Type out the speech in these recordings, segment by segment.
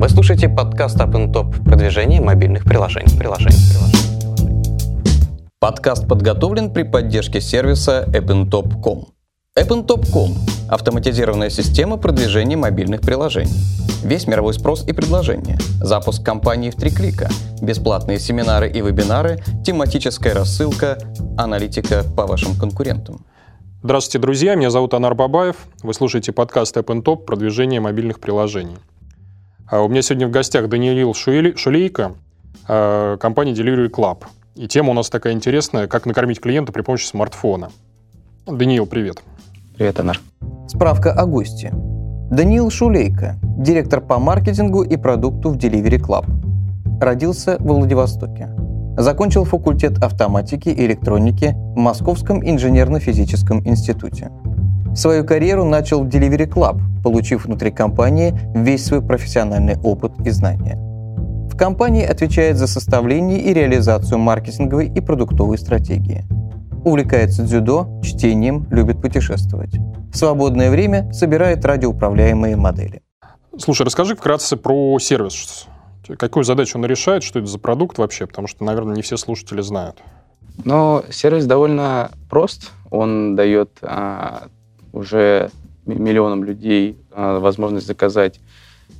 Вы слушаете подкаст Up Top продвижение мобильных приложений. приложений, приложений. Подкаст подготовлен при поддержке сервиса appntop.com. appntop.com – автоматизированная система продвижения мобильных приложений. Весь мировой спрос и предложение. Запуск компании в три клика. Бесплатные семинары и вебинары, тематическая рассылка, аналитика по вашим конкурентам. Здравствуйте, друзья. Меня зовут Анар Бабаев. Вы слушаете подкаст App Top продвижение мобильных приложений. А у меня сегодня в гостях Даниил Шулейко, а, компания Delivery Club. И тема у нас такая интересная, как накормить клиента при помощи смартфона. Даниил, привет. Привет, Анар. Справка о гости. Даниил Шулейко, директор по маркетингу и продукту в Delivery Club. Родился в Владивостоке. Закончил факультет автоматики и электроники в Московском инженерно-физическом институте. Свою карьеру начал в Delivery Club, получив внутри компании весь свой профессиональный опыт и знания. В компании отвечает за составление и реализацию маркетинговой и продуктовой стратегии. Увлекается дзюдо, чтением, любит путешествовать. В свободное время собирает радиоуправляемые модели. Слушай, расскажи вкратце про сервис. Какую задачу он решает, что это за продукт вообще? Потому что, наверное, не все слушатели знают. Но сервис довольно прост. Он дает а, уже миллионам людей а, возможность заказать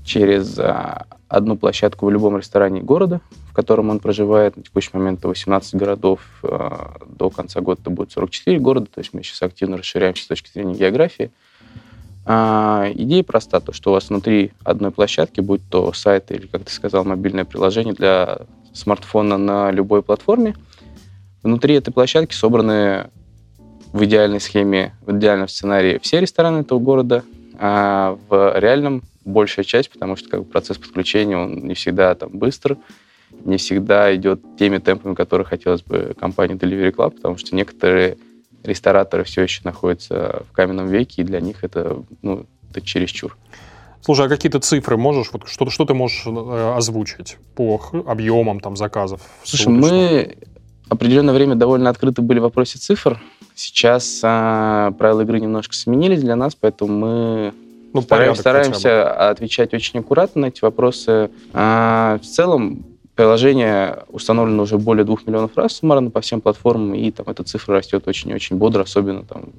через а, одну площадку в любом ресторане города, в котором он проживает. На текущий момент это 18 городов, а, до конца года это будет 44 города, то есть мы сейчас активно расширяемся с точки зрения географии. Идея проста, то, что у вас внутри одной площадки, будь то сайт или, как ты сказал, мобильное приложение для смартфона на любой платформе, внутри этой площадки собраны в идеальной схеме, в идеальном сценарии все рестораны этого города, а в реальном большая часть, потому что как бы, процесс подключения, он не всегда там быстр, не всегда идет теми темпами, которые хотелось бы компании Delivery Club, потому что некоторые рестораторы все еще находятся в каменном веке, и для них это, ну, это чересчур. Слушай, а какие-то цифры можешь, вот что, что ты можешь э, озвучить по объемам там заказов? Слушай, мы определенное время довольно открыты были в вопросе цифр. Сейчас а, правила игры немножко сменились для нас, поэтому мы ну, стараемся, стараемся отвечать очень аккуратно на эти вопросы. А, в целом приложение установлено уже более двух миллионов раз суммарно по всем платформам, и там эта цифра растет очень-очень бодро, особенно там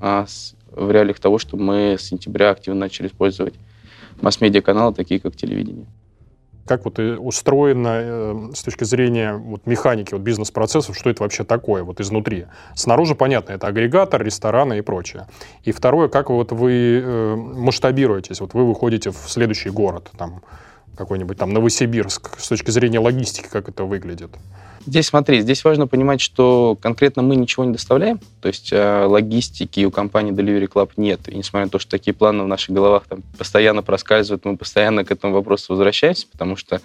а, с, в реалиях того, что мы с сентября активно начали использовать масс-медиа каналы, такие как телевидение как вот устроено э, с точки зрения вот механики вот бизнес-процессов, что это вообще такое вот изнутри. Снаружи понятно, это агрегатор, рестораны и прочее. И второе, как вот вы э, масштабируетесь, вот вы выходите в следующий город, там какой-нибудь там Новосибирск, с точки зрения логистики, как это выглядит? Здесь смотри, здесь важно понимать, что конкретно мы ничего не доставляем, то есть э, логистики у компании Delivery Club нет. И несмотря на то, что такие планы в наших головах там постоянно проскальзывают, мы постоянно к этому вопросу возвращаемся, потому что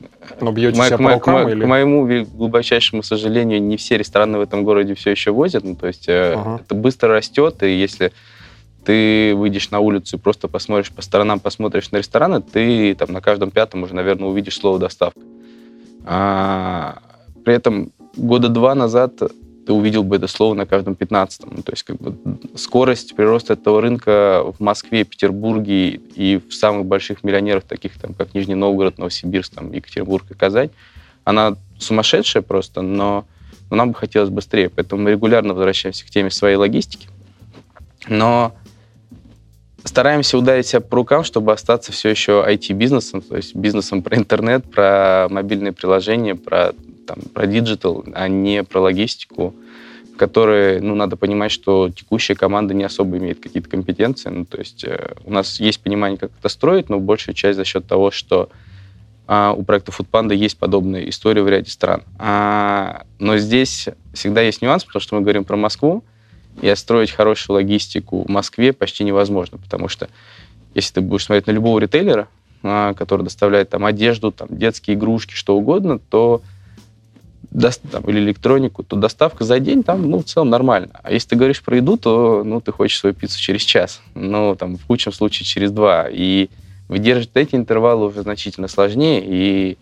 э, но бьете мо- себя мо- к, мо- или? к моему глубочайшему сожалению, не все рестораны в этом городе все еще возят. Ну, то есть э, ага. это быстро растет, и если ты выйдешь на улицу и просто посмотришь по сторонам, посмотришь на рестораны, ты там на каждом пятом уже, наверное, увидишь слово «доставка». А, при этом года два назад ты увидел бы это слово на каждом пятнадцатом. Ну, то есть как бы скорость прироста этого рынка в Москве, Петербурге и в самых больших миллионерах, таких там, как Нижний Новгород, Новосибирск, там, Екатеринбург и Казань, она сумасшедшая просто, но, но нам бы хотелось быстрее. Поэтому мы регулярно возвращаемся к теме своей логистики. Но стараемся ударить себя по рукам, чтобы остаться все еще IT-бизнесом, то есть бизнесом про интернет, про мобильные приложения, про там, про digital, а не про логистику, в ну, надо понимать, что текущая команда не особо имеет какие-то компетенции. Ну, то есть э, у нас есть понимание, как это строить, но большая часть за счет того, что а, у проекта Foodpanda есть подобная история в ряде стран. А, но здесь всегда есть нюанс, потому что мы говорим про Москву, и строить хорошую логистику в Москве почти невозможно, потому что если ты будешь смотреть на любого ритейлера, а, который доставляет там одежду, там детские игрушки, что угодно, то там, или электронику, то доставка за день там, ну, в целом нормально. А если ты говоришь про еду, то, ну, ты хочешь свою пиццу через час. Ну, там, в худшем случае через два. И выдерживать эти интервалы уже значительно сложнее, и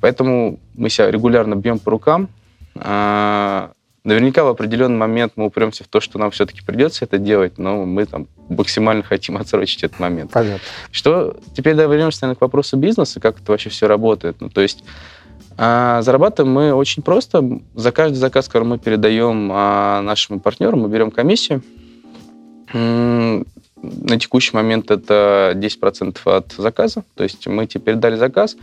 поэтому мы себя регулярно бьем по рукам, а, Наверняка в определенный момент мы упремся в то, что нам все-таки придется это делать, но мы там максимально хотим отсрочить этот момент. Понятно. Что теперь да, вернемся, наверное, к вопросу бизнеса, как это вообще все работает. Ну, то есть а, зарабатываем мы очень просто. За каждый заказ, который мы передаем а, нашему партнеру, мы берем комиссию. На текущий момент это 10% от заказа. То есть мы теперь дали заказ,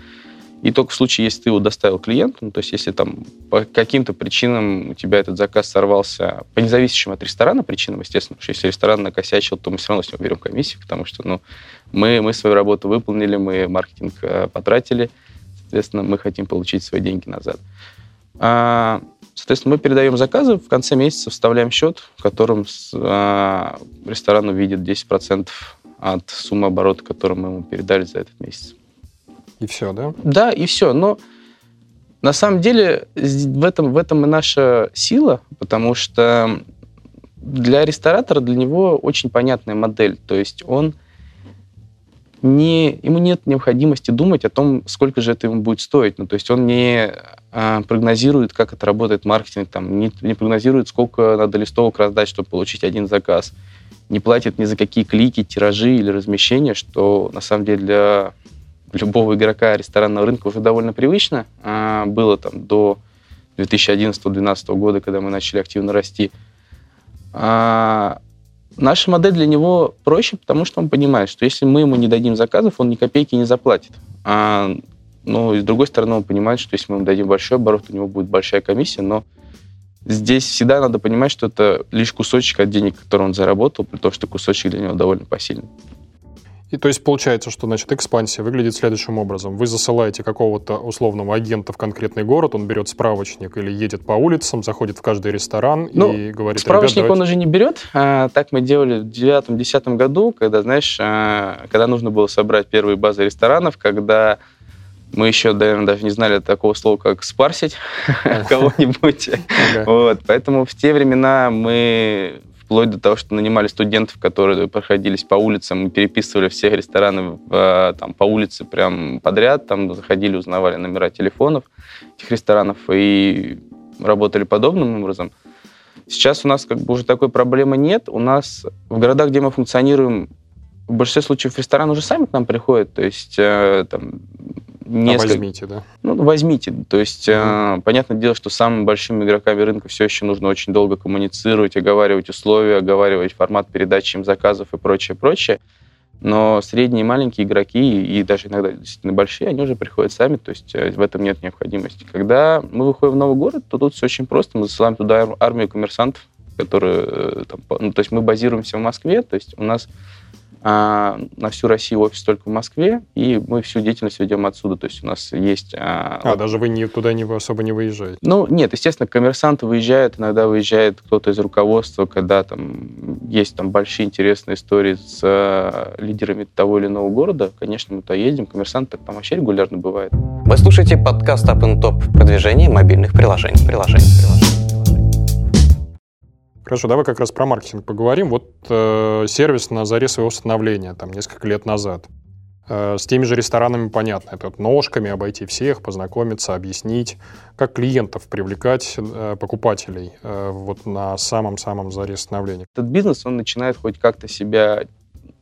и только в случае, если ты его доставил клиенту, ну, то есть если там по каким-то причинам у тебя этот заказ сорвался, по независимым от ресторана причинам, естественно, потому что если ресторан накосячил, то мы все равно с него берем комиссию, потому что ну, мы, мы свою работу выполнили, мы маркетинг э, потратили, соответственно, мы хотим получить свои деньги назад. А, соответственно, мы передаем заказы, в конце месяца вставляем счет, в котором а, ресторан увидит 10% от суммы оборота, которую мы ему передали за этот месяц. И все, да? Да, и все. Но на самом деле в этом, в этом и наша сила, потому что для ресторатора, для него очень понятная модель. То есть он не, ему нет необходимости думать о том, сколько же это ему будет стоить. Ну, то есть он не а, прогнозирует, как это работает маркетинг, там, не, не прогнозирует, сколько надо листовок раздать, чтобы получить один заказ. Не платит ни за какие клики, тиражи или размещения, что на самом деле для любого игрока ресторанного рынка уже довольно привычно. А, было там до 2011-2012 года, когда мы начали активно расти. А, наша модель для него проще, потому что он понимает, что если мы ему не дадим заказов, он ни копейки не заплатит. А, но и с другой стороны, он понимает, что если мы ему дадим большой оборот, у него будет большая комиссия, но здесь всегда надо понимать, что это лишь кусочек от денег, который он заработал, при том, что кусочек для него довольно посильный. И то есть получается, что значит экспансия выглядит следующим образом. Вы засылаете какого-то условного агента в конкретный город, он берет справочник или едет по улицам, заходит в каждый ресторан ну, и говорит... Справочник давайте... он уже не берет. А, так мы делали в девятом-десятом году, когда, знаешь, а, когда нужно было собрать первые базы ресторанов, когда мы еще, наверное, даже не знали такого слова, как спарсить кого-нибудь. Вот, поэтому в те времена мы вплоть до того, что нанимали студентов, которые проходились по улицам, мы переписывали всех ресторанов э, там, по улице прям подряд, там заходили, узнавали номера телефонов этих ресторанов и работали подобным образом. Сейчас у нас как бы уже такой проблемы нет. У нас в городах, где мы функционируем, в большинстве случаев ресторан уже сами к нам приходят. То есть э, там, несколько... А возьмите, да? Ну, возьмите. То есть, mm-hmm. э, понятное дело, что самым большими игроками рынка все еще нужно очень долго коммуницировать, оговаривать условия, оговаривать формат передачи им заказов и прочее, прочее. Но средние и маленькие игроки, и даже иногда действительно большие, они уже приходят сами, то есть э, в этом нет необходимости. Когда мы выходим в новый город, то тут все очень просто. Мы засылаем туда армию коммерсантов, которые... Э, там, ну, то есть мы базируемся в Москве, то есть у нас а, на всю Россию офис только в Москве, и мы всю деятельность ведем отсюда. То есть у нас есть... А, а даже вы не, туда не, особо не выезжаете? Ну, нет, естественно, коммерсанты выезжают, иногда выезжает кто-то из руководства, когда там есть там большие интересные истории с а, лидерами того или иного города, конечно, мы туда едем, коммерсанты там вообще регулярно бывает. Вы слушаете подкаст Up Top продвижение мобильных приложений. приложений, приложений. Хорошо, давай как раз про маркетинг поговорим. Вот э, сервис на заре своего становления, там, несколько лет назад. Э, с теми же ресторанами понятно. Это ножками обойти всех, познакомиться, объяснить. Как клиентов привлекать, э, покупателей э, вот на самом-самом заре становления. Этот бизнес, он начинает хоть как-то себя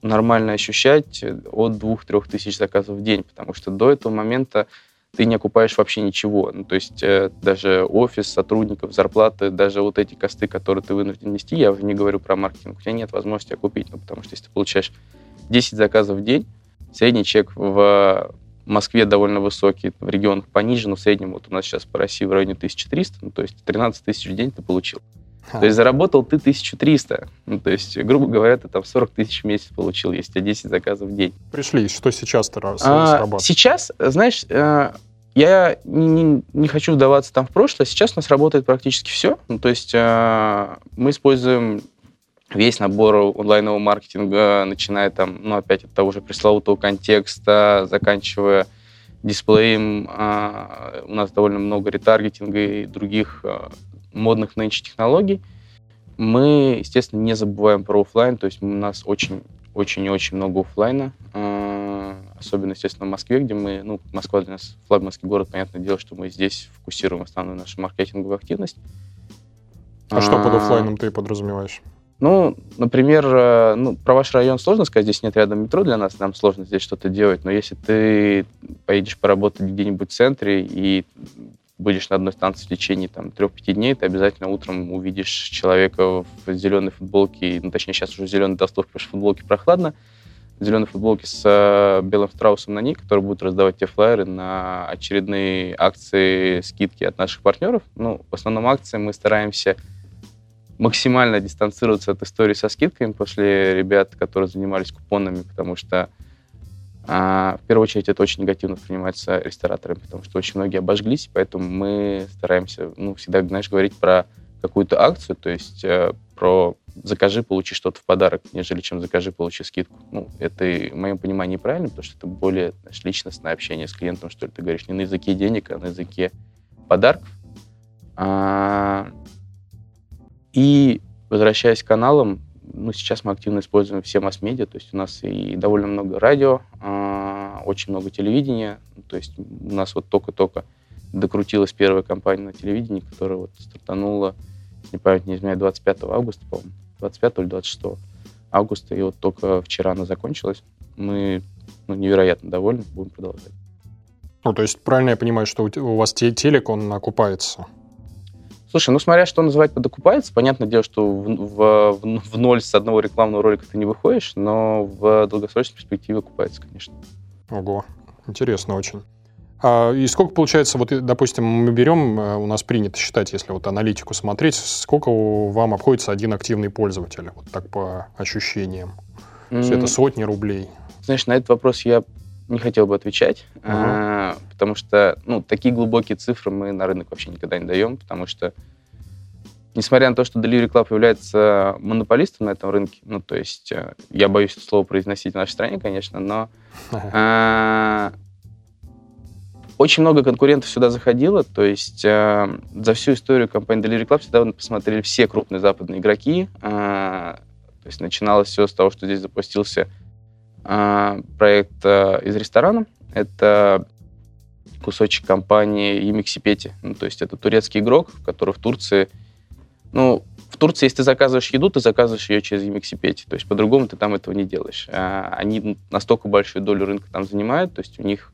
нормально ощущать от 2-3 тысяч заказов в день, потому что до этого момента ты не окупаешь вообще ничего. Ну, то есть э, даже офис, сотрудников, зарплаты, даже вот эти косты, которые ты вынужден нести, я не говорю про маркетинг, у тебя нет возможности окупить, ну, потому что если ты получаешь 10 заказов в день, средний чек в Москве довольно высокий, в регионах пониже, но в среднем вот у нас сейчас по России в районе 1300, ну, то есть 13 тысяч в день ты получил. То есть заработал ты 1300. Ну, то есть, грубо говоря, ты там 40 тысяч в месяц получил, если у тебя 10 заказов в день. Пришли. Что сейчас-то а, срабатывает? Сейчас, знаешь, э, я не, не, не хочу вдаваться там в прошлое. Сейчас у нас работает практически все. Ну, то есть э, мы используем весь набор онлайнового маркетинга, начиная там, ну, опять от того же пресловутого контекста, заканчивая дисплеем. Э, у нас довольно много ретаргетинга и других э, модных нынче технологий. Мы, естественно, не забываем про офлайн, то есть у нас очень очень и очень много офлайна, а, особенно, естественно, в Москве, где мы, ну, Москва для нас флагманский город, понятное дело, что мы здесь фокусируем основную нашу маркетинговую активность. А, а что под офлайном ты подразумеваешь? Ну, например, э, ну, про ваш район сложно сказать, здесь нет рядом метро для нас, нам сложно здесь что-то делать, но если ты поедешь поработать где-нибудь в центре и будешь на одной станции в течение там, 3-5 дней, ты обязательно утром увидишь человека в зеленой футболке, ну, точнее, сейчас уже зеленый толстовка, потому что в футболке прохладно, зеленой футболке с э, белым страусом на ней, который будет раздавать те флайеры на очередные акции, скидки от наших партнеров. Ну, в основном акции мы стараемся максимально дистанцироваться от истории со скидками после ребят, которые занимались купонами, потому что а, в первую очередь это очень негативно воспринимается рестораторами, потому что очень многие обожглись, поэтому мы стараемся ну, всегда, знаешь, говорить про какую-то акцию, то есть э, про закажи, получи что-то в подарок, нежели чем закажи, получи скидку. Ну, это, в моем понимании, неправильно, потому что это более знаешь, личностное общение с клиентом, что ли, ты говоришь не на языке денег, а на языке подарков. А, и возвращаясь к каналам, ну, сейчас мы активно используем все масс-медиа, то есть у нас и довольно много радио, э, очень много телевидения, то есть у нас вот только-только докрутилась первая кампания на телевидении, которая вот стартанула, не память не изменяет, 25 августа, по-моему, 25 или 26 августа, и вот только вчера она закончилась. Мы ну, невероятно довольны, будем продолжать. Ну, то есть правильно я понимаю, что у вас телек, он окупается? Слушай, ну смотря что называть под окупается, понятное дело, что в, в, в ноль с одного рекламного ролика ты не выходишь, но в долгосрочной перспективе окупается, конечно. Ого, интересно очень. А, и сколько получается, вот, допустим, мы берем, э, у нас принято считать, если вот аналитику смотреть, сколько вам обходится один активный пользователь, вот так по ощущениям? Mm-hmm. это сотни рублей. Знаешь, на этот вопрос я не хотел бы отвечать, uh-huh. а, потому что ну, такие глубокие цифры мы на рынок вообще никогда не даем, потому что, несмотря на то, что Delivery Club является монополистом на этом рынке, ну, то есть э, я боюсь это слово произносить в нашей стране, конечно, но uh-huh. а, очень много конкурентов сюда заходило, то есть э, за всю историю компании Delivery Club всегда посмотрели все крупные западные игроки, э, то есть начиналось все с того, что здесь запустился а, проект а, из ресторана. Это кусочек компании Емиксипети. Ну, то есть это турецкий игрок, который в Турции... Ну, в Турции, если ты заказываешь еду, ты заказываешь ее через Емиксипети. То есть по-другому ты там этого не делаешь. А они настолько большую долю рынка там занимают, то есть у них,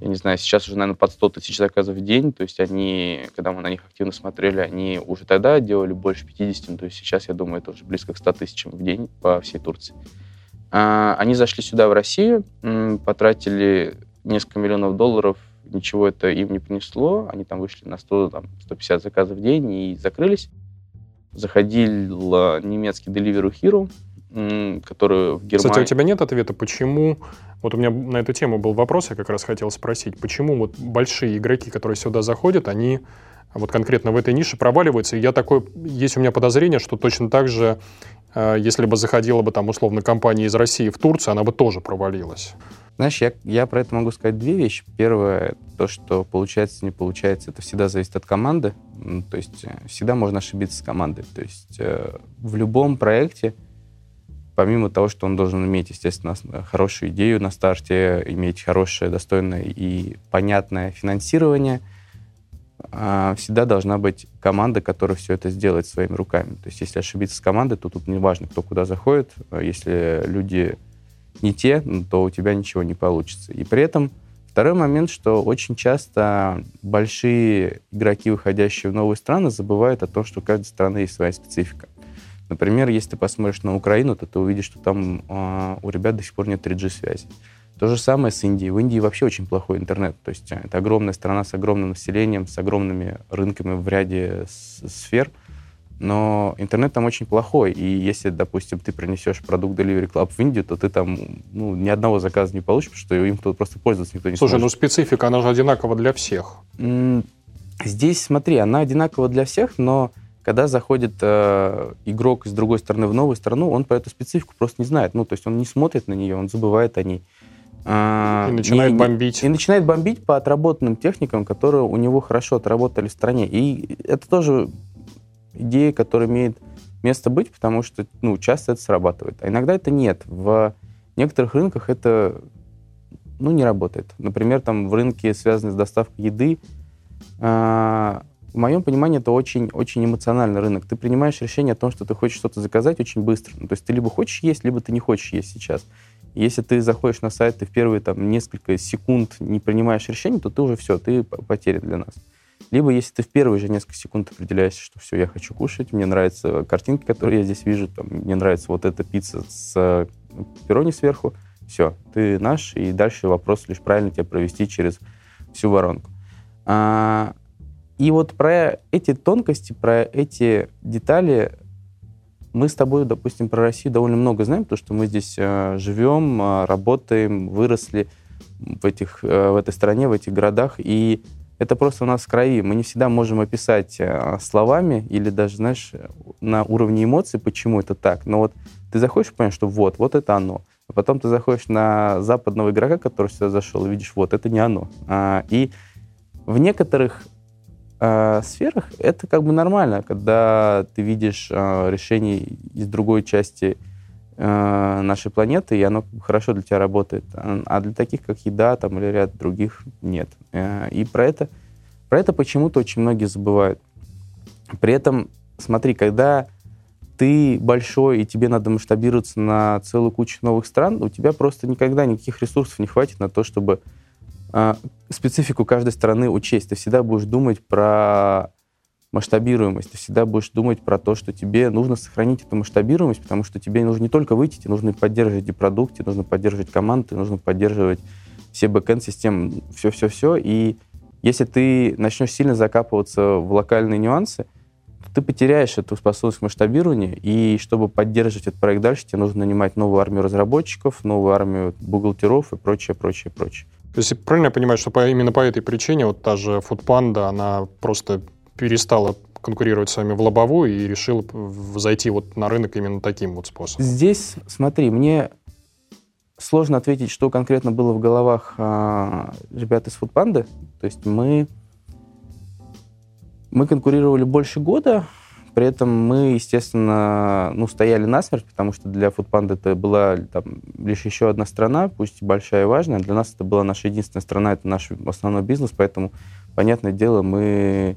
я не знаю, сейчас уже, наверное, под 100 тысяч заказов в день. То есть они, когда мы на них активно смотрели, они уже тогда делали больше 50. Ну, то есть сейчас, я думаю, это уже близко к 100 тысячам в день по всей Турции. А, они зашли сюда, в Россию, потратили несколько миллионов долларов, ничего это им не принесло. Они там вышли на 100, там, 150 заказов в день и закрылись. Заходил немецкий Deliveroo Hero, который в Германии... Кстати, у тебя нет ответа, почему... Вот у меня на эту тему был вопрос, я как раз хотел спросить, почему вот большие игроки, которые сюда заходят, они вот конкретно в этой нише проваливаются. И я такой, есть у меня подозрение, что точно так же а, если бы заходила бы там условно компания из России в Турцию, она бы тоже провалилась. Знаешь, я, я про это могу сказать две вещи. Первое, то, что получается, не получается, это всегда зависит от команды. То есть э, всегда можно ошибиться с командой. То есть э, в любом проекте, помимо того, что он должен иметь, естественно, хорошую идею на старте, иметь хорошее, достойное и понятное финансирование – а, всегда должна быть команда, которая все это сделает своими руками. То есть если ошибиться с командой, то тут не важно, кто куда заходит. А если люди не те, то у тебя ничего не получится. И при этом второй момент, что очень часто большие игроки, выходящие в новые страны, забывают о том, что у каждой страны есть своя специфика. Например, если ты посмотришь на Украину, то ты увидишь, что там э, у ребят до сих пор нет 3G-связи. То же самое с Индией. В Индии вообще очень плохой интернет. То есть э, это огромная страна с огромным населением, с огромными рынками в ряде сфер. Но интернет там очень плохой. И если, допустим, ты принесешь продукт Delivery Club в Индию, то ты там ну, ни одного заказа не получишь, потому что им тут просто пользоваться никто не Слушай, сможет. ну специфика, она же одинакова для всех. Здесь, смотри, она одинакова для всех, но когда заходит э, игрок с другой стороны в новую страну, он про эту специфику просто не знает. Ну, то есть он не смотрит на нее, он забывает о ней. А, и начинает и, бомбить. И начинает бомбить по отработанным техникам, которые у него хорошо отработали в стране. И это тоже идея, которая имеет место быть, потому что ну, часто это срабатывает. А иногда это нет. В некоторых рынках это ну, не работает. Например, там в рынке, связанные с доставкой еды, э, в моем понимании это очень, очень эмоциональный рынок. Ты принимаешь решение о том, что ты хочешь что-то заказать очень быстро. Ну, то есть ты либо хочешь есть, либо ты не хочешь есть сейчас. Если ты заходишь на сайт, ты в первые там, несколько секунд не принимаешь решение, то ты уже все, ты потерян для нас. Либо если ты в первые же несколько секунд определяешься, что все, я хочу кушать, мне нравятся картинки, которые я здесь вижу, там, мне нравится вот эта пицца с э, перони сверху, все, ты наш, и дальше вопрос лишь правильно тебя провести через всю воронку. А, и вот про эти тонкости, про эти детали мы с тобой, допустим, про Россию довольно много знаем, потому что мы здесь э, живем, э, работаем, выросли в, этих, э, в этой стране, в этих городах, и это просто у нас в крови. Мы не всегда можем описать словами или даже, знаешь, на уровне эмоций, почему это так. Но вот ты заходишь и понимаешь, что вот, вот это оно. А потом ты заходишь на западного игрока, который сюда зашел, и видишь, вот, это не оно. А, и в некоторых э, сферах это как бы нормально, когда ты видишь э, решение из другой части э, нашей планеты, и оно хорошо для тебя работает. А для таких, как еда там, или ряд других, нет. Э, и про это, про это почему-то очень многие забывают. При этом, смотри, когда ты большой, и тебе надо масштабироваться на целую кучу новых стран, у тебя просто никогда никаких ресурсов не хватит на то, чтобы специфику каждой страны учесть. Ты всегда будешь думать про масштабируемость. Ты всегда будешь думать про то, что тебе нужно сохранить эту масштабируемость, потому что тебе нужно не только выйти, тебе нужно поддерживать и продукт, нужно поддерживать команды, нужно поддерживать все бэкэнд-системы, все-все-все. И если ты начнешь сильно закапываться в локальные нюансы, то ты потеряешь эту способность к масштабированию, и чтобы поддерживать этот проект дальше, тебе нужно нанимать новую армию разработчиков, новую армию бухгалтеров и прочее, прочее, прочее. То есть правильно я понимаю, что по, именно по этой причине вот та же Foodpanda, она просто перестала конкурировать с вами в лобовую и решила зайти вот на рынок именно таким вот способом? Здесь, смотри, мне сложно ответить, что конкретно было в головах а, ребят из Foodpanda. То есть мы, мы конкурировали больше года, при этом мы, естественно, ну, стояли насмерть, потому что для Foodpanda это была там, лишь еще одна страна, пусть большая и важная. Для нас это была наша единственная страна, это наш основной бизнес, поэтому, понятное дело, мы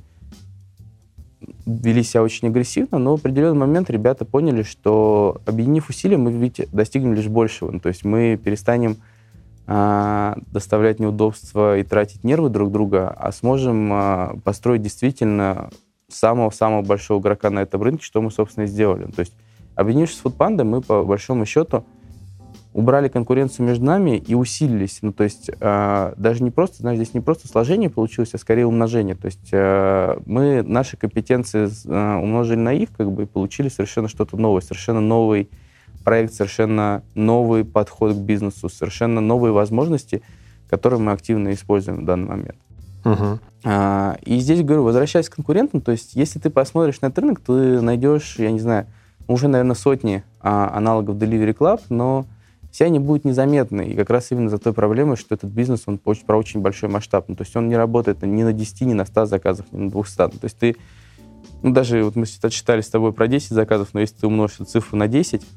вели себя очень агрессивно, но в определенный момент ребята поняли, что объединив усилия, мы ведь достигнем лишь большего. Ну, то есть мы перестанем а, доставлять неудобства и тратить нервы друг друга, а сможем а, построить действительно самого-самого большого игрока на этом рынке, что мы, собственно, и сделали. То есть, объединившись с Foodpanda, мы, по большому счету, убрали конкуренцию между нами и усилились. Ну, то есть э, даже не просто, знаешь, здесь не просто сложение получилось, а скорее умножение. То есть э, мы наши компетенции э, умножили на их, как бы, и получили совершенно что-то новое, совершенно новый проект, совершенно новый подход к бизнесу, совершенно новые возможности, которые мы активно используем в данный момент. Uh-huh. А, и здесь, говорю, возвращаясь к конкурентам, то есть если ты посмотришь на этот рынок, ты найдешь, я не знаю, уже, наверное, сотни а, аналогов Delivery Club, но все они будут незаметны. И как раз именно за той проблемой, что этот бизнес, он очень, про очень большой масштаб. Ну, то есть он не работает ни на 10, ни на 100 заказах, ни на 200. Ну, то есть ты, ну, даже вот мы читали с тобой про 10 заказов, но если ты умножишь цифру на 10, то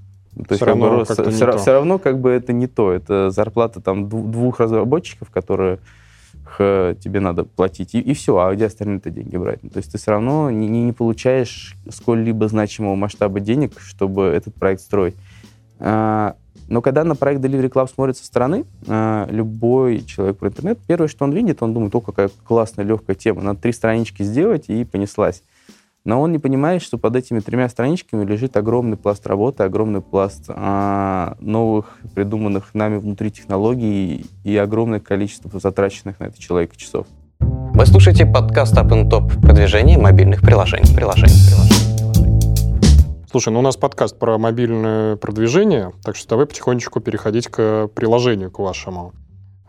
все, есть, равно, как бы, все, все равно как бы это не то. Это зарплата там двух разработчиков, которые тебе надо платить, и, и все, а где остальные-то деньги брать? Ну, то есть ты все равно не, не получаешь сколь-либо значимого масштаба денег, чтобы этот проект строить. А, но когда на проект Delivery Club смотрит со стороны, э, любой человек про интернет, первое, что он видит, он думает, о, какая классная, легкая тема, надо три странички сделать, и понеслась. Но он не понимает, что под этими тремя страничками лежит огромный пласт работы, огромный пласт а, новых, придуманных нами внутри технологий и огромное количество затраченных на это человека часов. Вы слушаете подкаст Up Top продвижение мобильных приложений. приложений, приложений. Слушай, ну у нас подкаст про мобильное продвижение, так что давай потихонечку переходить к приложению, к вашему.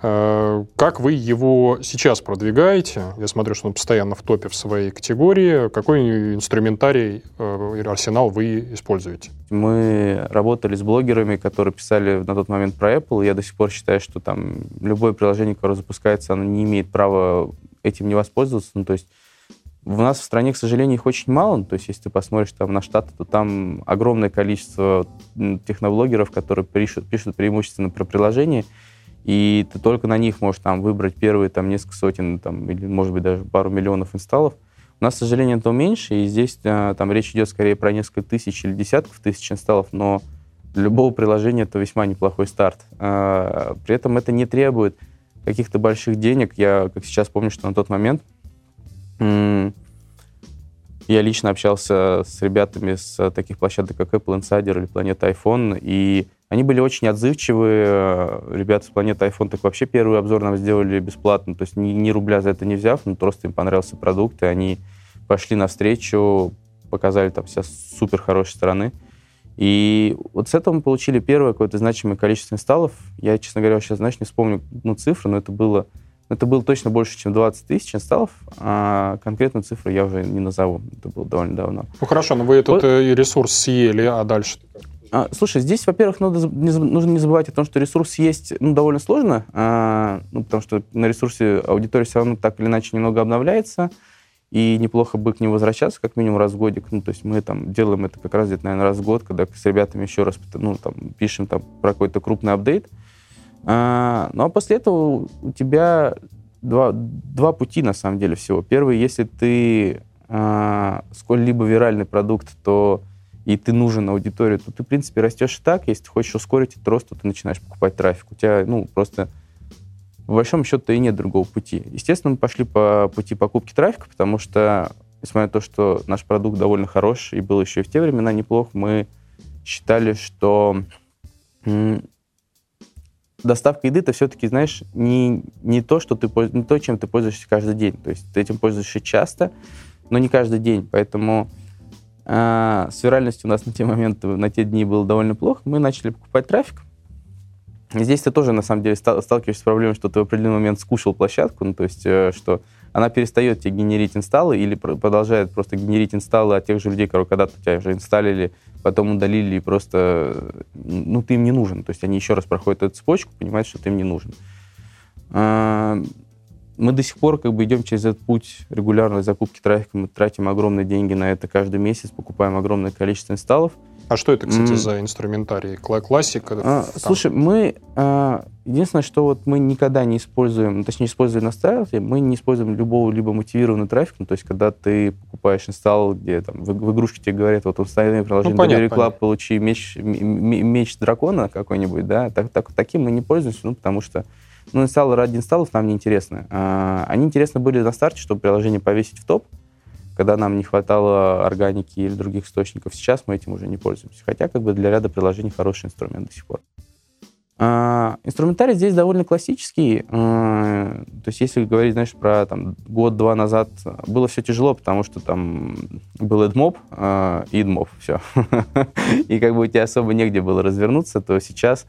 Э, как вы его сейчас продвигаете? Я смотрю, что он постоянно в топе в своей категории. Какой инструментарий, э, арсенал вы используете? Мы работали с блогерами, которые писали на тот момент про Apple. Я до сих пор считаю, что там любое приложение, которое запускается, оно не имеет права этим не воспользоваться. Ну, то есть в нас в стране, к сожалению, их очень мало. То есть, если ты посмотришь там на Штаты, то там огромное количество техноблогеров, которые пишут, пишут преимущественно про приложения, и ты только на них можешь там выбрать первые там несколько сотен там, или, может быть, даже пару миллионов инсталлов. У нас, к сожалению, этого меньше, и здесь а, там речь идет скорее про несколько тысяч или десятков тысяч инсталлов, но для любого приложения это весьма неплохой старт. А, при этом это не требует каких-то больших денег. Я, как сейчас помню, что на тот момент я лично общался с ребятами с таких площадок, как Apple Insider или Планета iPhone, и они были очень отзывчивые. Ребята с Планеты iPhone так вообще первый обзор нам сделали бесплатно, то есть ни, ни рубля за это не взяв, но просто им понравился продукт, и они пошли навстречу, показали там все супер хорошие стороны. И вот с этого мы получили первое какое-то значимое количество инсталлов. Я, честно говоря, сейчас, знаешь, не вспомню ну, цифры, но это было, это было точно больше, чем 20 тысяч инсталлов, а конкретную цифру я уже не назову. Это было довольно давно. Ну хорошо, но вы этот вот. Э, ресурс съели, а дальше? А, слушай, здесь, во-первых, надо, не, нужно не забывать о том, что ресурс есть ну, довольно сложно, а, ну, потому что на ресурсе аудитория все равно так или иначе немного обновляется, и неплохо бы к ним возвращаться как минимум раз в годик. Ну, то есть мы там делаем это как раз где-то, наверное, раз в год, когда с ребятами еще раз ну, там, пишем там, про какой-то крупный апдейт. А, ну, а после этого у тебя два, два пути, на самом деле, всего. Первый, если ты а, сколь-либо виральный продукт, то и ты нужен аудитории, то ты, в принципе, растешь и так. Если ты хочешь ускорить этот рост, то ты начинаешь покупать трафик. У тебя, ну, просто по большому счету и нет другого пути. Естественно, мы пошли по пути покупки трафика, потому что, несмотря на то, что наш продукт довольно хорош и был еще и в те времена неплох, мы считали, что доставка еды это все-таки, знаешь, не, не то, что ты не то, чем ты пользуешься каждый день. То есть ты этим пользуешься часто, но не каждый день. Поэтому э, с виральностью у нас на те моменты, на те дни было довольно плохо. Мы начали покупать трафик. Здесь ты тоже, на самом деле, сталкиваешься с проблемой, что ты в определенный момент скушал площадку, ну, то есть, э, что она перестает тебе генерить инсталлы или продолжает просто генерить инсталлы от тех же людей, которые когда-то тебя уже инсталлили, потом удалили и просто, ну, ты им не нужен. То есть они еще раз проходят эту цепочку, понимают, что ты им не нужен. Мы до сих пор как бы идем через этот путь регулярной закупки трафика, мы тратим огромные деньги на это каждый месяц, покупаем огромное количество инсталлов, а что это, кстати, mm. за инструментарий? Классика? А, слушай, мы... А, единственное, что вот мы никогда не используем, ну, точнее, используя на старте, мы не используем любого либо мотивированного трафика, ну, то есть, когда ты покупаешь инсталл, где там в, в игрушке тебе говорят, вот установи приложение ну, понятно, Club, получи меч, меч дракона какой-нибудь, да, так, так, таким мы не пользуемся, ну, потому что ну, инсталлы ради инсталлов нам не интересны. А, они интересны были на старте, чтобы приложение повесить в топ, когда нам не хватало органики или других источников. Сейчас мы этим уже не пользуемся. Хотя как бы для ряда приложений хороший инструмент до сих пор. А, инструментарий здесь довольно классический. А, то есть если говорить, знаешь, про там, год-два назад, было все тяжело, потому что там был AdMob и AdMob, все. и как бы у тебя особо негде было развернуться, то сейчас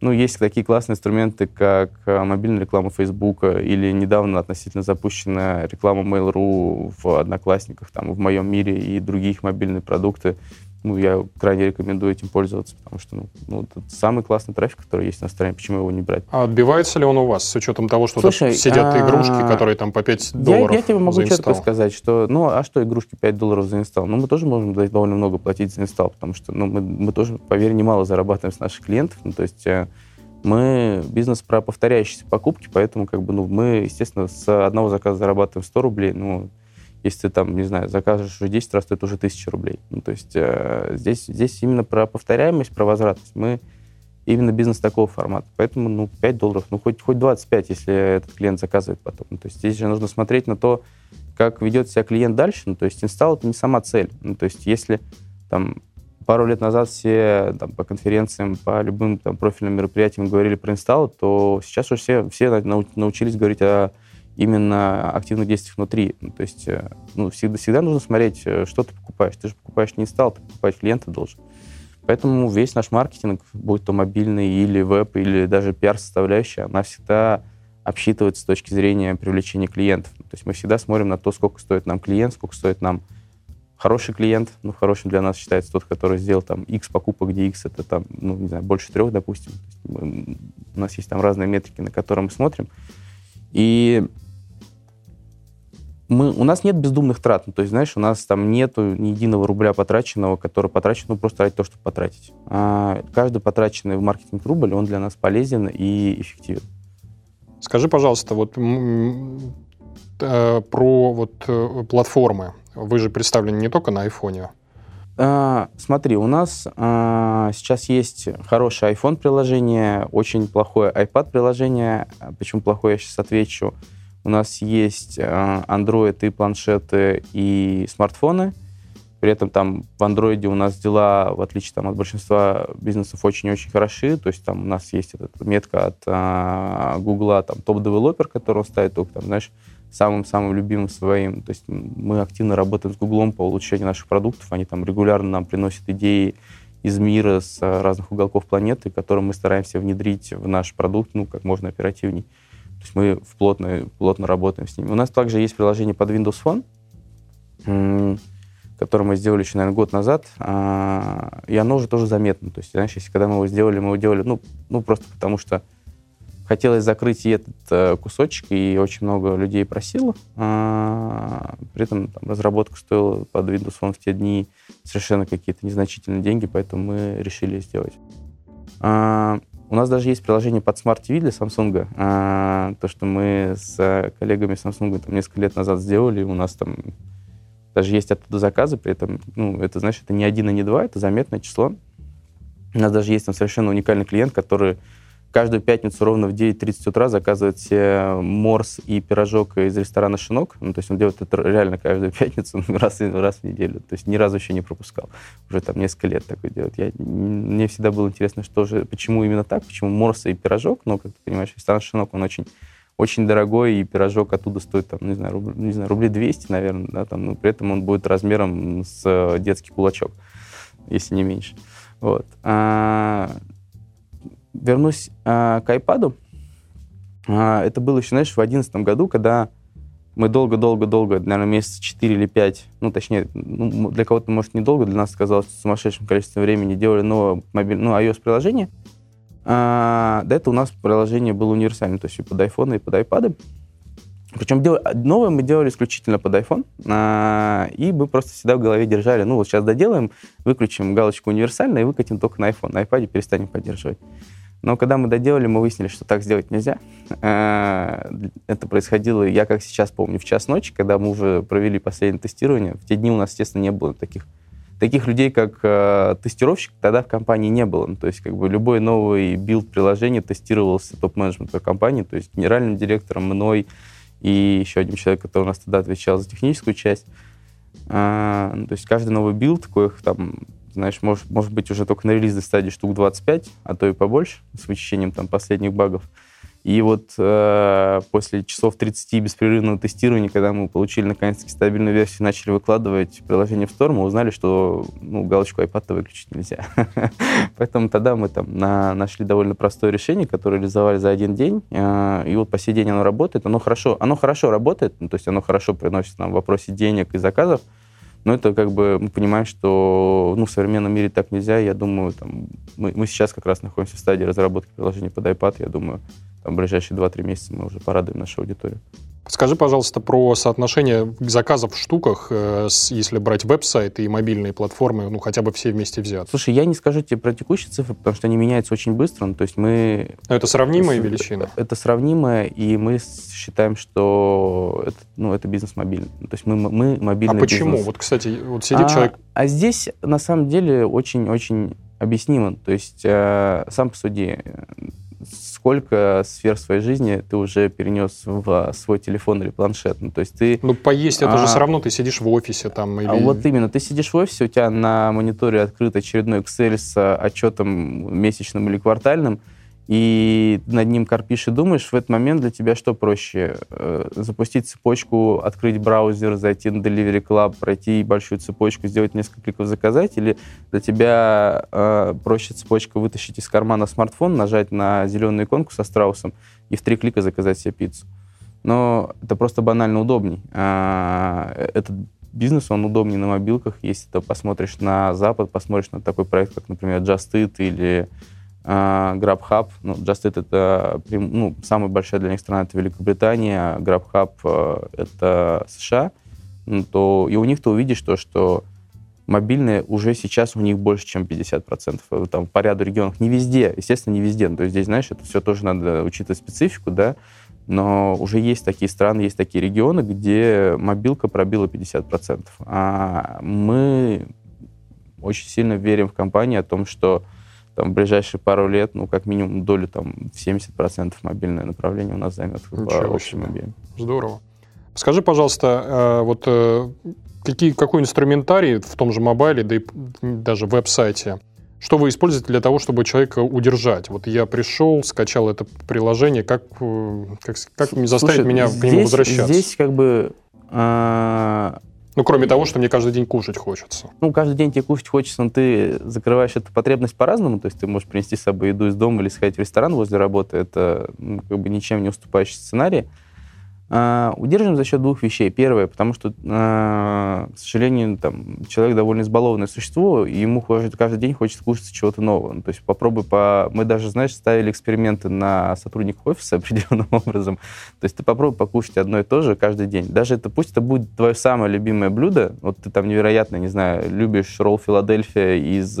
ну, есть такие классные инструменты, как э, мобильная реклама Facebook или недавно относительно запущенная реклама Mail.ru в Одноклассниках, там, в моем мире и другие мобильные продукты ну, я крайне рекомендую этим пользоваться, потому что ну, ну, это самый классный трафик, который есть на стороне, почему его не брать. А отбивается ли он у вас с учетом того, что Слушай, сидят а... игрушки, которые там по 5 долларов Я, я тебе могу четко сказать, что, ну, а что игрушки 5 долларов за инсталл? Ну, мы тоже можем довольно много платить за инсталл, потому что, ну, мы, мы тоже, поверь, немало зарабатываем с наших клиентов, ну, то есть э, мы бизнес про повторяющиеся покупки, поэтому, как бы, ну, мы, естественно, с одного заказа зарабатываем 100 рублей, ну, если ты там, не знаю, закажешь уже 10 раз, то это уже 1000 рублей. Ну, то есть э, здесь, здесь именно про повторяемость, про возвратность. Мы именно бизнес такого формата. Поэтому, ну, 5 долларов, ну, хоть, хоть 25, если этот клиент заказывает потом. Ну, то есть здесь же нужно смотреть на то, как ведет себя клиент дальше. Ну, то есть инсталл — это не сама цель. Ну, то есть если там пару лет назад все там, по конференциям, по любым там, профильным мероприятиям говорили про инсталл, то сейчас уже все, все научились говорить о именно активных действий внутри. Ну, то есть э, ну, всегда, всегда нужно смотреть, э, что ты покупаешь. Ты же покупаешь не стал, ты покупать клиента должен. Поэтому весь наш маркетинг, будь то мобильный или веб, или даже пиар-составляющая, она всегда обсчитывается с точки зрения привлечения клиентов. То есть мы всегда смотрим на то, сколько стоит нам клиент, сколько стоит нам хороший клиент. Ну, хорошим для нас считается тот, который сделал там X покупок, где X это там, ну, не знаю, больше трех, допустим. Мы, у нас есть там разные метрики, на которые мы смотрим. И мы, у нас нет бездумных трат. Ну, то есть, знаешь, у нас там нету ни единого рубля потраченного, который потрачен ну, просто ради того, чтобы потратить. А каждый потраченный в маркетинг рубль, он для нас полезен и эффективен. Скажи, пожалуйста, вот э, про вот э, платформы. Вы же представлены не только на айфоне. А, смотри, у нас а, сейчас есть хорошее iPhone приложение, очень плохое iPad приложение. Почему плохое, я сейчас отвечу. У нас есть а, Android и планшеты и смартфоны. При этом там в Android у нас дела, в отличие там, от большинства бизнесов, очень-очень хороши. То есть там у нас есть эта метка от а, Google, там top developer, он ставит только, там, знаешь, самым-самым любимым своим. То есть мы активно работаем с Гуглом по улучшению наших продуктов. Они там регулярно нам приносят идеи из мира, с разных уголков планеты, которые мы стараемся внедрить в наш продукт ну, как можно оперативней. То есть мы плотно, плотно работаем с ними. У нас также есть приложение под Windows Phone, которое мы сделали еще, наверное, год назад, а, и оно уже тоже заметно. То есть, знаешь, если когда мы его сделали, мы его делали, ну, ну просто потому что хотелось закрыть и этот э, кусочек, и очень много людей просило. А, при этом там, разработка стоила под Windows Phone в те дни совершенно какие-то незначительные деньги, поэтому мы решили сделать. У нас даже есть приложение под Smart TV для Samsung. А, то, что мы с коллегами Samsung там несколько лет назад сделали, у нас там даже есть оттуда заказы, при этом, ну, это, знаешь, это не один и не два, это заметное число. У нас даже есть там совершенно уникальный клиент, который каждую пятницу ровно в 9.30 утра заказывает себе морс и пирожок из ресторана «Шинок». Ну, то есть он делает это реально каждую пятницу, раз, раз в неделю. То есть ни разу еще не пропускал. Уже там несколько лет такое делает. Я, мне всегда было интересно, что же, почему именно так, почему морс и пирожок. Ну, как ты понимаешь, ресторан «Шинок», он очень очень дорогой, и пирожок оттуда стоит, там, не знаю, руб, не знаю рублей 200, наверное, да, там, но при этом он будет размером с э, детский кулачок, если не меньше. Вот. А, вернусь а, к iPad. А, это было еще, знаешь, в 2011 году, когда мы долго-долго-долго, наверное, месяца 4 или 5, ну, точнее, ну, для кого-то, может, недолго, для нас казалось сумасшедшим количеством времени, делали новое мобильное, ну, iOS-приложение, а, до этого у нас приложение было универсальным, то есть и под iPhone, и под iPad. Причем дел... новое мы делали исключительно под iPhone, а, и мы просто всегда в голове держали, ну вот сейчас доделаем, выключим галочку универсальная и выкатим только на iPhone, на iPad перестанем поддерживать. Но когда мы доделали, мы выяснили, что так сделать нельзя. А, это происходило, я как сейчас помню, в час ночи, когда мы уже провели последнее тестирование. В те дни у нас, естественно, не было таких таких людей, как э, тестировщик, тогда в компании не было. Ну, то есть как бы любой новый билд приложения тестировался топ-менеджментом компании, то есть генеральным директором, мной и еще одним человеком, который у нас тогда отвечал за техническую часть. А, ну, то есть каждый новый билд, коих там, знаешь, может, может быть уже только на релизной стадии штук 25, а то и побольше, с вычищением там последних багов. И вот э, после часов 30 беспрерывного тестирования, когда мы получили наконец-таки стабильную версию, начали выкладывать приложение в Store, мы узнали, что ну, галочку iPad выключить нельзя. Поэтому тогда мы там на, нашли довольно простое решение, которое реализовали за один день. Э, и вот по сей день оно работает. Оно хорошо, оно хорошо работает, ну, то есть оно хорошо приносит нам в вопросе денег и заказов. Но это как бы мы понимаем, что ну, в современном мире так нельзя. Я думаю, там, мы, мы сейчас как раз находимся в стадии разработки приложения под iPad. Я думаю, там, в ближайшие 2-3 месяца мы уже порадуем нашу аудиторию. Скажи, пожалуйста, про соотношение заказов в штуках, э, если брать веб-сайт и мобильные платформы, ну, хотя бы все вместе взяты. Слушай, я не скажу тебе про текущие цифры, потому что они меняются очень быстро. Ну, то есть мы... Но это сравнимые величины? Это сравнимое, и мы считаем, что это, ну, это бизнес мобильный. То есть мы, мы мобильный А почему? Бизнес. Вот, кстати, вот сидит а, человек... А здесь, на самом деле, очень-очень объяснимо. То есть э, сам посуди, сколько сфер своей жизни ты уже перенес в свой телефон или планшет. Ну, то есть ты... Ну, поесть, это а, же все равно ты сидишь в офисе там или... А вот именно, ты сидишь в офисе, у тебя на мониторе открыт очередной Excel с отчетом месячным или квартальным, и над ним корпишь и думаешь, в этот момент для тебя что проще? Э, запустить цепочку, открыть браузер, зайти на Delivery Club, пройти большую цепочку, сделать несколько кликов, заказать, или для тебя э, проще цепочку вытащить из кармана смартфон, нажать на зеленую иконку со страусом и в три клика заказать себе пиццу? Но это просто банально удобней. А, этот бизнес, он удобнее на мобилках, если ты посмотришь на Запад, посмотришь на такой проект, как, например, Just Eat или GrabHub, ну, Just Eat это ну, самая большая для них страна, это Великобритания, GrabHub э, это США, ну, то и у них ты увидишь то, что мобильные уже сейчас у них больше, чем 50%. Э, там, по ряду регионов. Не везде, естественно, не везде. То есть здесь, знаешь, это все тоже надо учитывать специфику, да, Но уже есть такие страны, есть такие регионы, где мобилка пробила 50%. А мы очень сильно верим в компании о том, что там, в ближайшие пару лет, ну, как минимум, долю там, в 70% мобильное направление у нас займет в общем объеме. Здорово. Скажи, пожалуйста, э, вот э, какие, какой инструментарий в том же мобайле, да и даже веб-сайте, что вы используете для того, чтобы человека удержать? Вот я пришел, скачал это приложение, как, э, как, как заставить Слушай, меня здесь, к нему возвращаться? Здесь как бы... Э, ну, кроме того, что мне каждый день кушать хочется. Ну, каждый день тебе кушать хочется, но ты закрываешь эту потребность по-разному. То есть ты можешь принести с собой еду из дома или сходить в ресторан возле работы. Это ну, как бы ничем не уступающий сценарий. А, удерживаем за счет двух вещей. Первое, потому что, а, к сожалению, там, человек довольно избалованное существо, и ему каждый день хочется кушать чего-то нового. Ну, то есть попробуй по... Мы даже, знаешь, ставили эксперименты на сотрудников офиса определенным образом. То есть ты попробуй покушать одно и то же каждый день. Даже это, пусть это будет твое самое любимое блюдо, вот ты там невероятно, не знаю, любишь ролл Филадельфия из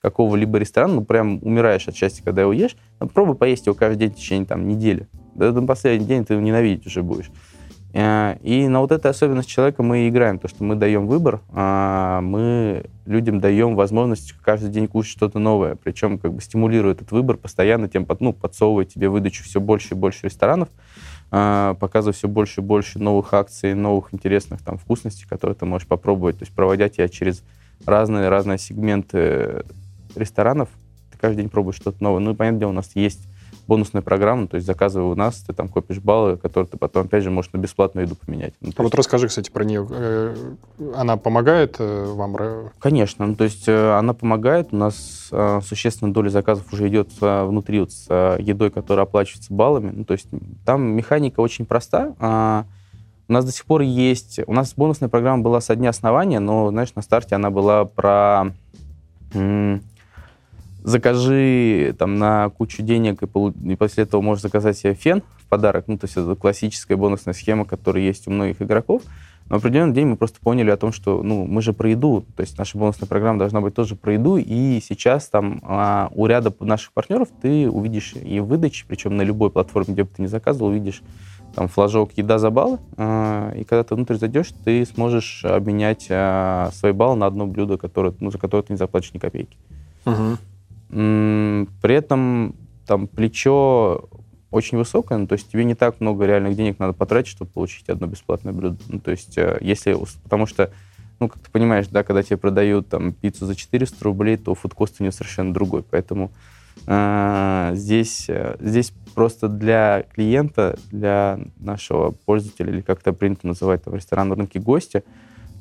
какого-либо ресторана, ну, прям умираешь от счастья, когда его ешь, попробуй поесть его каждый день в течение там, недели. Да, на последний день ты ненавидеть уже будешь. Э, и на вот этой особенность человека мы и играем, то, что мы даем выбор, а мы людям даем возможность каждый день кушать что-то новое, причем как бы стимулирует этот выбор, постоянно тем ну, подсовывает тебе выдачу все больше и больше ресторанов, а, показывая все больше и больше новых акций, новых интересных там вкусностей, которые ты можешь попробовать, то есть проводя тебя через разные-разные сегменты ресторанов, ты каждый день пробуешь что-то новое. Ну и, понятное дело, у нас есть бонусная программа, то есть заказывая у нас, ты там копишь баллы, которые ты потом, опять же, можешь на бесплатную еду поменять. Ну, а вот расскажи, кстати, про нее. Э, она помогает э, вам? Конечно, ну, то есть э, она помогает. У нас существенная доля заказов уже идет внутри вот с едой, которая оплачивается баллами. Ну, то есть там механика очень проста. А у нас до сих пор есть... У нас бонусная программа была со дня основания, но, знаешь, на старте она была про закажи там на кучу денег, и, полу... и после этого можешь заказать себе фен в подарок. Ну, то есть это классическая бонусная схема, которая есть у многих игроков. Но в определенный день мы просто поняли о том, что ну, мы же про еду, то есть наша бонусная программа должна быть тоже про еду, и сейчас там а, у ряда наших партнеров ты увидишь и выдачи, причем на любой платформе, где бы ты не заказывал, увидишь там флажок «Еда за баллы», а, и когда ты внутрь зайдешь, ты сможешь обменять а, свои баллы на одно блюдо, которое, ну, за которое ты не заплатишь ни копейки. Угу. При этом там плечо очень высокое, ну, то есть тебе не так много реальных денег надо потратить, чтобы получить одно бесплатное блюдо. Ну, то есть э, если... Потому что, ну, как ты понимаешь, да, когда тебе продают там пиццу за 400 рублей, то фудкост у нее совершенно другой. Поэтому э, здесь, э, здесь просто для клиента, для нашего пользователя, или как это принято называть там, в ресторанном рынке гостя,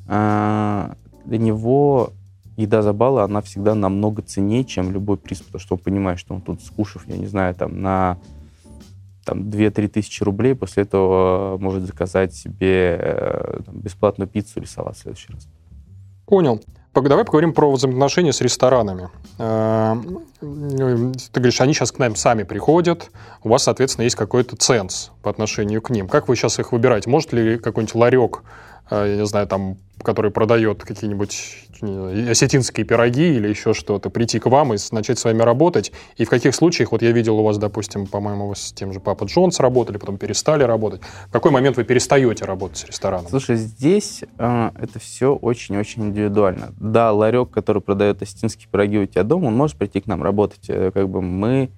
для него еда за баллы, она всегда намного ценнее, чем любой приз, потому что он понимает, что он тут скушав, я не знаю, там на там, 2-3 тысячи рублей, после этого может заказать себе э, там, бесплатную пиццу или салат в следующий раз. Понял. Давай поговорим про взаимоотношения с ресторанами. Э, ты говоришь, они сейчас к нам сами приходят, у вас, соответственно, есть какой-то ценз по отношению к ним. Как вы сейчас их выбираете? Может ли какой-нибудь ларек Э, я не знаю, там, который продает какие-нибудь осетинские пироги или еще что-то, прийти к вам и начать с вами работать? И в каких случаях, вот я видел у вас, допустим, по-моему, вы с тем же Папа Джонс работали, потом перестали работать. В какой момент вы перестаете работать с рестораном? Слушай, здесь э, это все очень-очень индивидуально. Да, ларек, который продает осетинские пироги у тебя дома, он может прийти к нам работать. Э, как бы мы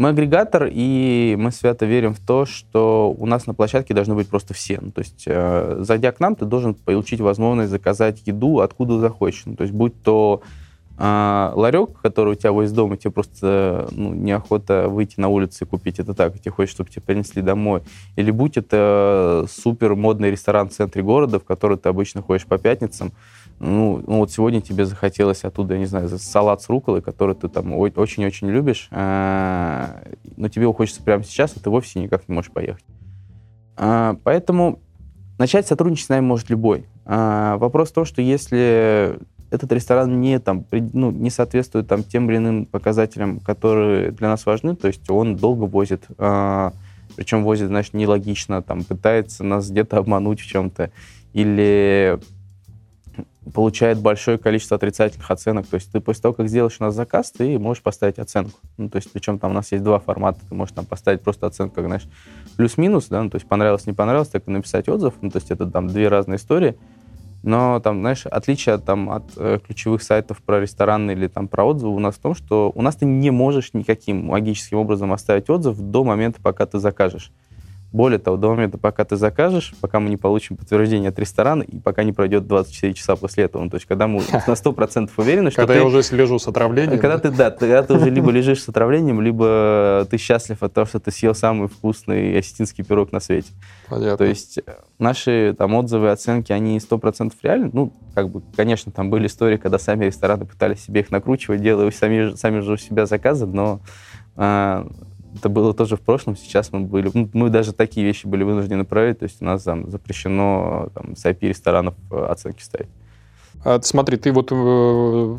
мы агрегатор, и мы свято верим в то, что у нас на площадке должны быть просто все. Ну, то есть, э, зайдя к нам, ты должен получить возможность заказать еду откуда захочешь. Ну, то есть, будь то э, ларек, который у тебя возле дома, тебе просто ну, неохота выйти на улицу и купить это так, и тебе хочется, чтобы тебе принесли домой. Или будь это супер модный ресторан в центре города, в который ты обычно ходишь по пятницам, ну, ну вот сегодня тебе захотелось оттуда, я не знаю, салат с руколой, который ты там очень-очень любишь, а, но тебе хочется прямо сейчас, а ты вовсе никак не можешь поехать. А, поэтому начать сотрудничать с нами может любой. А, вопрос в том, что если этот ресторан не, там, ну, не соответствует там, тем или иным показателям, которые для нас важны, то есть он долго возит, причем возит, значит, нелогично, там, пытается нас где-то обмануть в чем-то, или получает большое количество отрицательных оценок. То есть ты после того, как сделаешь у нас заказ, ты можешь поставить оценку. Ну, то есть причем там у нас есть два формата. Ты можешь там поставить просто оценку, как, знаешь, плюс-минус, да, ну, то есть понравилось, не понравилось, так и написать отзыв. Ну, то есть это там две разные истории. Но там, знаешь, отличие там, от э, ключевых сайтов про рестораны или там про отзывы у нас в том, что у нас ты не можешь никаким магическим образом оставить отзыв до момента, пока ты закажешь. Более того, до момента, пока ты закажешь, пока мы не получим подтверждение от ресторана, и пока не пройдет 24 часа после этого. Ну, то есть, когда мы на 100% уверены, что Когда ты... я уже лежу с отравлением. Когда ты, да, когда ты уже либо лежишь с отравлением, либо ты счастлив от того, что ты съел самый вкусный осетинский пирог на свете. Понятно. То есть э, наши там отзывы, оценки, они 100% реальны. Ну, как бы, конечно, там были истории, когда сами рестораны пытались себе их накручивать, делая сами, сами же у себя заказы, но э, это было тоже в прошлом. Сейчас мы были, ну, мы даже такие вещи были вынуждены проверить. То есть у нас там запрещено там, с IP-ресторанов э, оценки ставить. А, смотри, ты вот э,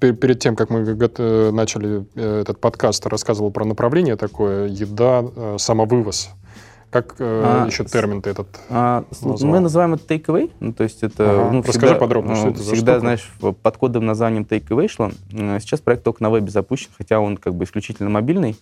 перед тем, как мы э, начали этот подкаст, рассказывал про направление такое, еда, самовывоз. Как а, еще термин ты этот а, назвал? Мы называем это takeaway, ну, то есть это... Ага. Ну, Расскажи всегда, подробно, что это за Всегда, штука? знаешь, под кодовым названием takeaway шло. Сейчас проект только на вебе запущен, хотя он как бы исключительно мобильный.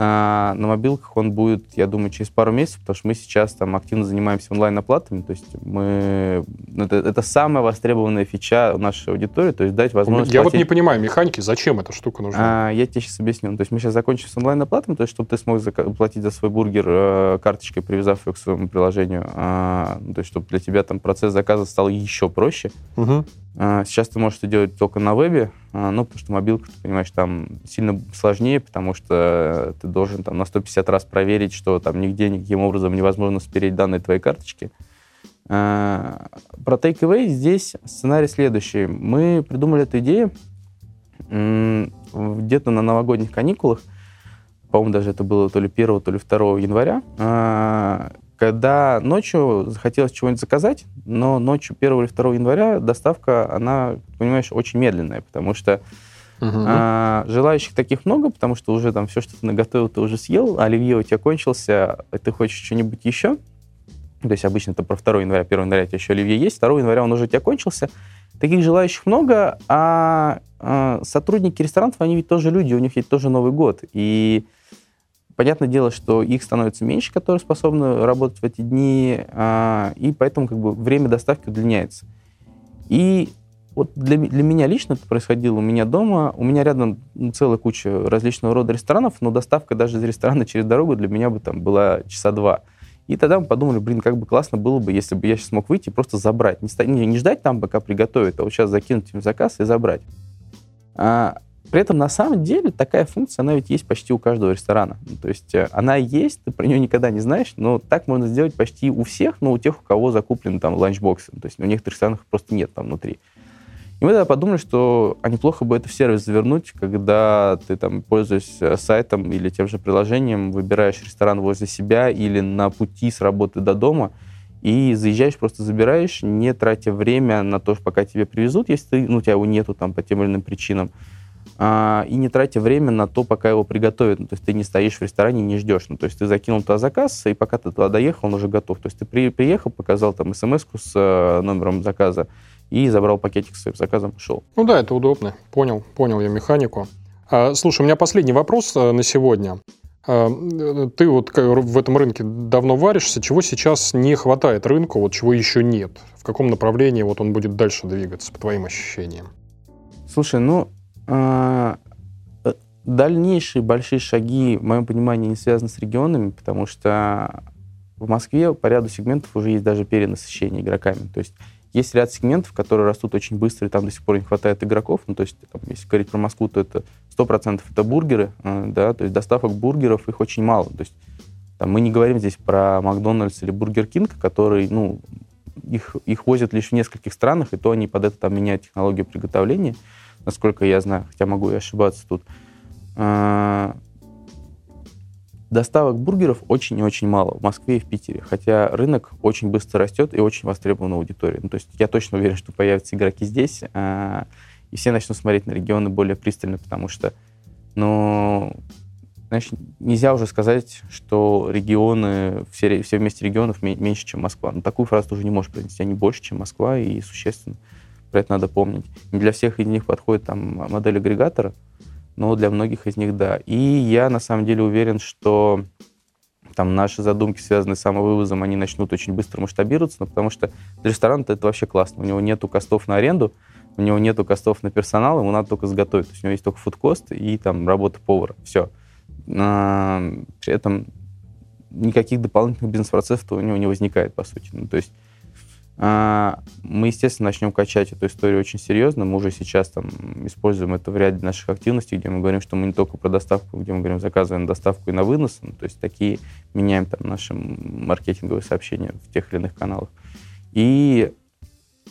А, на мобилках он будет, я думаю, через пару месяцев, потому что мы сейчас там активно занимаемся онлайн-оплатами, то есть мы... Ну, это, это самая востребованная фича нашей аудитории, то есть дать возможность Я платить... вот не понимаю механики, зачем эта штука нужна? А, я тебе сейчас объясню. То есть мы сейчас закончим с онлайн-оплатами, то есть чтобы ты смог платить за свой бургер э, карточкой, привязав ее к своему приложению, а, то есть чтобы для тебя там процесс заказа стал еще проще. Угу. А, сейчас ты можешь это делать только на вебе, а, ну, потому что мобилка, ты понимаешь, там сильно сложнее, потому что ты должен там на 150 раз проверить, что там нигде никаким образом невозможно спереть данные твоей карточки. А, про Takeaway здесь сценарий следующий. Мы придумали эту идею где-то на новогодних каникулах, по-моему, даже это было то ли 1, то ли 2 января, когда ночью захотелось чего-нибудь заказать, но ночью 1 или 2 января доставка, она, понимаешь, очень медленная, потому что Угу. А, желающих таких много, потому что уже там все, что ты наготовил, ты уже съел, а оливье у тебя кончился, а ты хочешь что-нибудь еще. То есть обычно это про 2 января, 1 января у тебя еще оливье есть, 2 января он уже у тебя кончился. Таких желающих много, а, а сотрудники ресторанов, они ведь тоже люди, у них ведь тоже Новый год. И Понятное дело, что их становится меньше, которые способны работать в эти дни, а, и поэтому как бы время доставки удлиняется. И вот для, для меня лично это происходило у меня дома. У меня рядом ну, целая куча различного рода ресторанов, но доставка даже из ресторана через дорогу для меня бы там была часа два. И тогда мы подумали, блин, как бы классно было бы, если бы я сейчас мог выйти и просто забрать. Не, не, ждать там, пока приготовят, а вот сейчас закинуть им заказ и забрать. А, при этом на самом деле такая функция, она ведь есть почти у каждого ресторана. Ну, то есть э, она есть, ты про нее никогда не знаешь, но так можно сделать почти у всех, но у тех, у кого закуплены там ланчбоксы. То есть у некоторых ресторанах просто нет там внутри. И мы тогда подумали, что а неплохо бы это в сервис завернуть, когда ты там пользуешься сайтом или тем же приложением, выбираешь ресторан возле себя или на пути с работы до дома, и заезжаешь, просто забираешь, не тратя время на то, пока тебе привезут, если ты, ну, у тебя его нету там по тем или иным причинам а, и не тратя время на то, пока его приготовят. Ну, то есть ты не стоишь в ресторане и не ждешь. Ну, то есть ты закинул туда заказ, и пока ты туда доехал, он уже готов. То есть ты при, приехал, показал там смс с э, номером заказа и забрал пакетик с своим заказом, пошел. Ну да, это удобно. Понял, понял я механику. А, слушай, у меня последний вопрос а, на сегодня. А, ты вот в этом рынке давно варишься. Чего сейчас не хватает рынку, вот чего еще нет? В каком направлении вот он будет дальше двигаться, по твоим ощущениям? Слушай, ну, э, дальнейшие большие шаги, в моем понимании, не связаны с регионами, потому что в Москве по ряду сегментов уже есть даже перенасыщение игроками. То есть есть ряд сегментов, которые растут очень быстро, и там до сих пор не хватает игроков. Ну, то есть, там, если говорить про Москву, то это 100% это бургеры, э, да, то есть доставок бургеров их очень мало. То есть там, мы не говорим здесь про Макдональдс или Бургер Кинг, который, ну, их, их возят лишь в нескольких странах, и то они под это там меняют технологию приготовления насколько я знаю, хотя могу и ошибаться тут. А, доставок бургеров очень и очень мало в Москве и в Питере, хотя рынок очень быстро растет и очень востребован аудиторией. Ну, то есть я точно уверен, что появятся игроки здесь, а, и все начнут смотреть на регионы более пристально, потому что, ну, знаешь, нельзя уже сказать, что регионы, все, все вместе регионов меньше, чем Москва. Но такую фразу уже не можешь произнести. Они больше, чем Москва, и существенно. Про это надо помнить. Не для всех из них подходит там модель агрегатора, но для многих из них да. И я на самом деле уверен, что там наши задумки, связанные с самовывозом, они начнут очень быстро масштабироваться, ну, потому что для ресторана это вообще классно. У него нету костов на аренду, у него нету костов на персонал, ему надо только сготовить. То есть у него есть только фудкост и там работа повара. Все. А, при этом никаких дополнительных бизнес-процессов у него не возникает, по сути. Ну, то есть мы, естественно, начнем качать эту историю очень серьезно. Мы уже сейчас там используем это в ряде наших активностей, где мы говорим, что мы не только про доставку, где мы говорим, заказываем доставку и на вынос. Ну, то есть такие меняем там наши маркетинговые сообщения в тех или иных каналах. И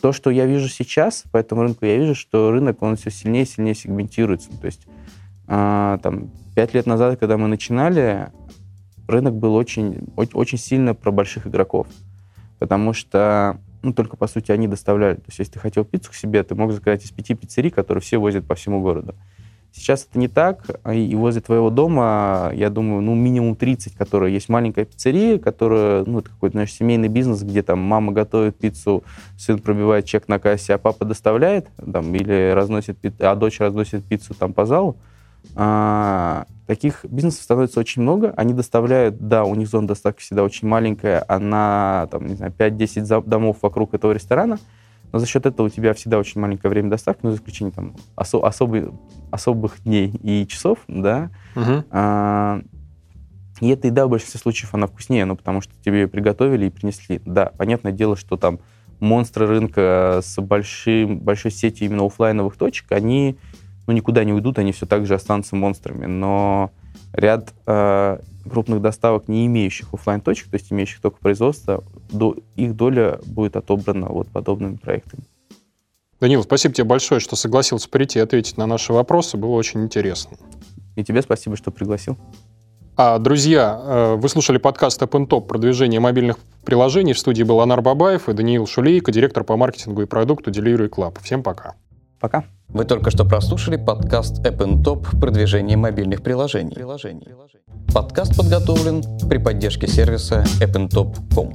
то, что я вижу сейчас по этому рынку, я вижу, что рынок, он все сильнее и сильнее сегментируется. То есть а, там, пять лет назад, когда мы начинали, рынок был очень, очень сильно про больших игроков. Потому что, ну, только, по сути, они доставляли. То есть, если ты хотел пиццу к себе, ты мог заказать из пяти пиццерий, которые все возят по всему городу. Сейчас это не так, и возле твоего дома, я думаю, ну, минимум 30, которые есть маленькая пиццерия, которая, ну, это какой-то, знаешь, семейный бизнес, где там мама готовит пиццу, сын пробивает чек на кассе, а папа доставляет, там, или разносит, а дочь разносит пиццу там по залу. А, таких бизнесов становится очень много. Они доставляют, да, у них зона доставки всегда очень маленькая, она, там, не знаю, 5-10 домов вокруг этого ресторана, но за счет этого у тебя всегда очень маленькое время доставки, ну, за исключением там осо- особый, особых дней и часов, да. Угу. А, и эта еда в большинстве случаев, она вкуснее, ну, потому что тебе ее приготовили и принесли. Да, понятное дело, что там монстры рынка с большим, большой сетью именно офлайновых точек, они ну, никуда не уйдут, они все так же останутся монстрами. Но ряд э, крупных доставок, не имеющих офлайн точек то есть имеющих только производство, до, их доля будет отобрана вот подобными проектами. Данил, спасибо тебе большое, что согласился прийти и ответить на наши вопросы. Было очень интересно. И тебе спасибо, что пригласил. А, друзья, э, вы слушали подкаст App Top продвижение мобильных приложений. В студии был Анар Бабаев и Даниил Шулейко, директор по маркетингу и продукту Delivery Club. Всем пока. Пока. Вы только что прослушали подкаст App Top продвижение мобильных приложений. Подкаст подготовлен при поддержке сервиса appntop.com.